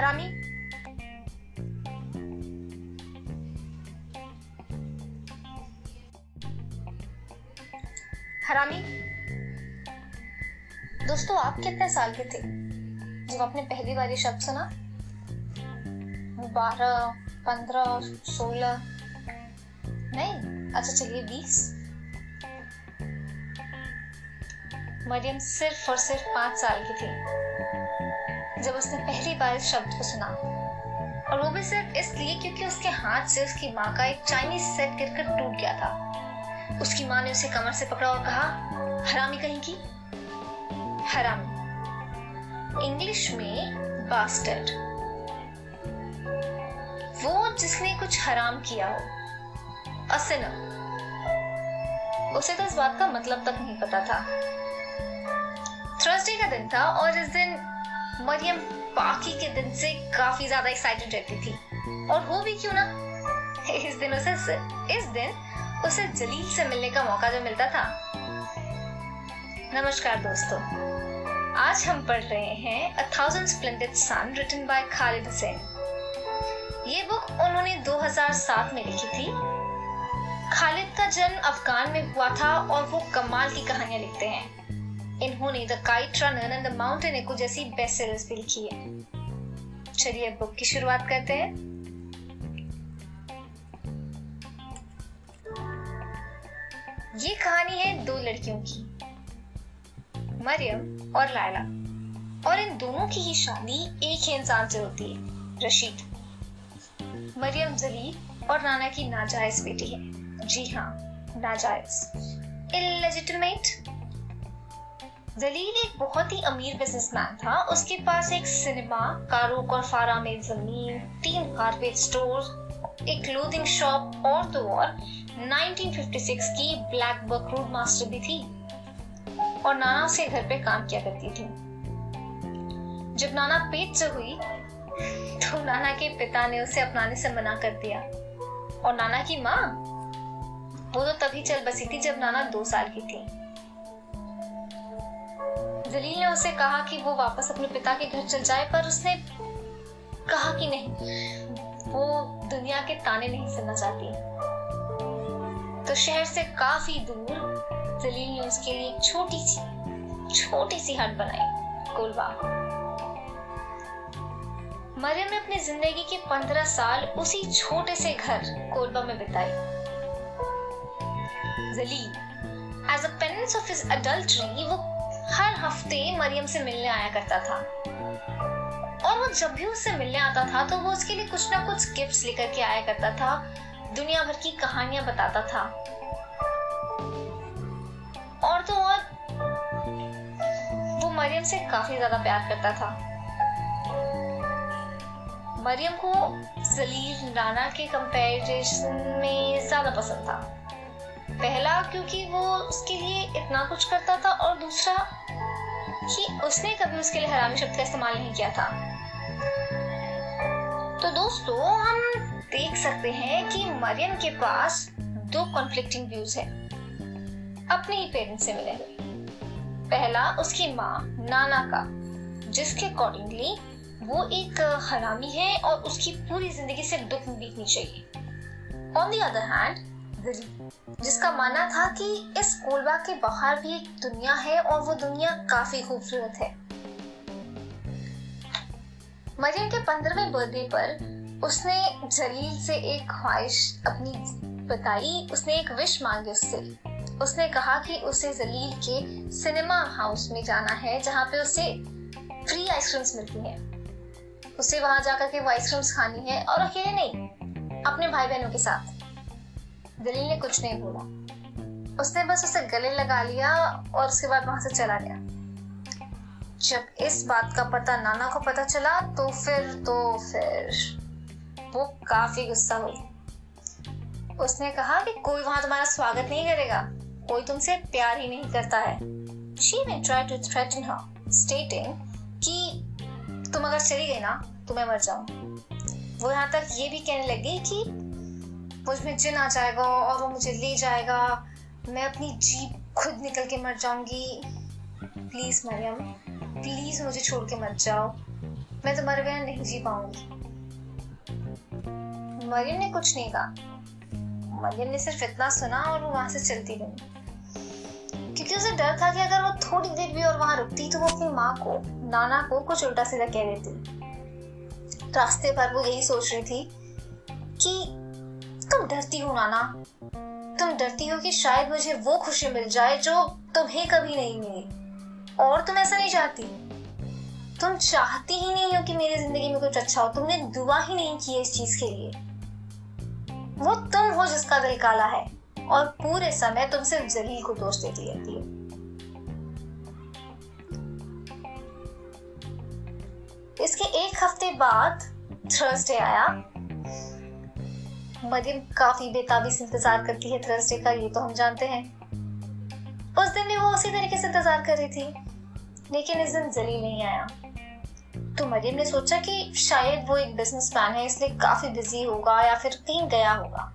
हरामी हरामी दोस्तों, आप कितने साल के थे? जब आपने पहली बार ये शब्द सुना? बारह, पंद्रह, सोलह? नहीं अच्छा चलिए बीस। मरियम सिर्फ़ और सिर्फ़ पाँच साल की थी। जब उसने पहली बार इस शब्द को सुना। और वो भी सिर्फ़ इसलिए क्योंकि उसके हाथ से उसकी माँ का एक चाइनीज़ सेट गिरकर टूट गया था। उसकी माँ ने उसे कमर से पकड़ा और कहा, हरामी कहीं की? हरामी। इंग्लिश में बास्टर्ड वो जिसने कुछ हराम किया हो। असिनम उसे तो इस बात का मतलब तक नहीं पता था। थर्सडे का दिन था और इस दिन मरियम बाकी के दिन से काफ़ी ज़्यादा एक्साइटेड रहती थी। और हो भी क्यों ना? इस दिन उसे इस दिन उसे जलील से मिलने का मौका जो मिलता था। नमस्कार दोस्तों, आज हम पढ़ रहे हैं a thousand splendid sun written by Khalid Hussain ये बुक उन्होंने 2007 में लिखी थी। खालिद का जन्म अफगान में हुआ था और वो कमाल की कहानियाँ लिखते हैं। इन्होंने the kite runner and the mountain echo जैसी बेस्ट सेलर्स भी लिखी है। चलिए बुक की शुरुआत करते हैं। ये कहानी है दो लड़कियों की, मरियम और लायला। और इन दोनों की ही शादी एक ही इंसान से होती है, रशीद। मरियम जलील और नाना की नाजायज बेटी है। जी हाँ नाजायज। इलेजिटिमेट जलील एक बहुत ही अमीर बिजनेसमैन था। उसके पास एक सिनेमा कारोक और फारा में ज़मीन, तीन कारपेट स्टोर एक क्लोथिंग शॉप और तो और 1956 की ब्लैक बक रोड मास्टर भी थी और नाना से घर पे काम किया करती थी। जब नाना पेट से हुई तो नाना के पिता ने उसे अपनाने से मना कर दिया। और नाना की माँ, वो तो तभी चल बसी थी जब नाना दो साल की थी। जलील ने उसे कहा कि वो वापस अपने पिता के घर चल जाए, पर उसने कहा कि नहीं, वो दुनिया के ताने नहीं सुनना चाहती। तो शहर से काफ़ी दूर जलील ने उसके लिए छोटी सी छोटी सी हट बनाई कोलबा मरियम ने अपनी ज़िंदगी के पंद्रह साल उसी छोटे से घर कोलबा में बिताए। Jalil as a parents of his adultery वो हर हफ़्ते मरियम से मिलने आया करता था। और वो जब भी उससे मिलने आता था तो वो उसके लिए कुछ ना कुछ गिफ्ट्स लेकर के आया करता था। दुनिया भर की कहानियाँ बताता था। और तो और, वो मरियम से काफ़ी ज़्यादा प्यार करता था। मरियम को जलील राना के कंपैरिजन में ज़्यादा पसंद था। पहला क्योंकि वो उसके लिए इतना कुछ करता था और दूसरा कि उसने कभी उसके लिए हरामी शब्द का इस्तेमाल नहीं किया था। तो दोस्तों, हम देख सकते हैं कि मरियम के पास दो कॉन्फ्लिक्टिंग व्यूज़ है। अपने ही पेरेंट्स से मिले। पहला, उसकी माँ, नाना का, जिसके अकॉर्डिंगली वो एक हरामी है और उसकी पूरी ज़िंदगी से दुख बीतनी चाहिए। ऑन दी अदर हैंड जिसका मानना था कि इस कोलबा के बाहर भी एक दुनिया है और वो दुनिया काफ़ी खूबसूरत है। मरियम के पंद्रहवें बर्थडे पर उसने जलील से एक ख्वाहिश अपनी बताई। उसने एक विश मांगी उससे। उसने कहा कि उसे जलील के सिनेमा हाउस में जाना है, जहाँ पे उसे फ्री आइसक्रीम्स मिलती हैं। उसे वहाँ जाकर के वो आइसक्रीम्स खानी है और अकेले नहीं, अपने भाई बहनों के साथ। जलील ने कुछ नहीं बोला। उसने बस उसे गले लगा लिया और उसके बाद वहाँ से चला गया। जब इस बात का पता नाना को पता चला तो फिर तो फिर वो काफ़ी गुस्सा हुई उसने कहा कि कोई वहाँ तुम्हारा स्वागत नहीं करेगा। कोई तुमसे प्यार ही नहीं करता है। She may try to threaten her, stating कि तुम अगर चली गई ना तो मैं मर जाऊँ वो यहाँ तक ये भी कहने लगी कि मुझमें जिन आ जाएगा और वो मुझे ले जाएगा। मैं अपनी जीप खुद निकल के मर जाऊँगी। प्लीज़ मरियम प्लीज़ मुझे छोड़ के मत जाओ। मैं तुम्हारे बिना नहीं जी पाऊँगी। मरियम ने कुछ नहीं कहा। मरियम ने सिर्फ़ इतना सुना और वो वहाँ से चलती गई क्योंकि उसे डर था कि अगर वो थोड़ी देर भी और वहाँ रुकती तो वो अपनी माँ को, नाना को कुछ उल्टा सीधा कह देती। रास्ते पर वो यही सोच रही थी कि तुम डरती हो, नाना। तुम डरती हो कि शायद मुझे वो खुशी मिल जाए जो तुम्हें कभी नहीं मिली। और तुम ऐसा नहीं चाहती? तुम चाहती ही नहीं हो कि मेरी ज़िंदगी में कुछ अच्छा हो। तुमने दुआ ही नहीं की है इस चीज़ के लिए। वो तुम हो जिसका दिल काला है, और पूरे समय तुम सिर्फ़ जलील को दोष देती रहती हो। इसके एक हफ़्ते बाद थर्सडे आया। मरियम काफ़ी बेताबी से इंतज़ार करती है थर्सडे का, ये तो हम जानते हैं। उस दिन भी वो उसी तरीके से इंतज़ार कर रही थी, लेकिन इस दिन जली नहीं आया। तो मरियम ने सोचा कि शायद वो एक बिज़नेस मैन है, इसलिए काफ़ी बिज़ी होगा या फिर कहीं गया होगा।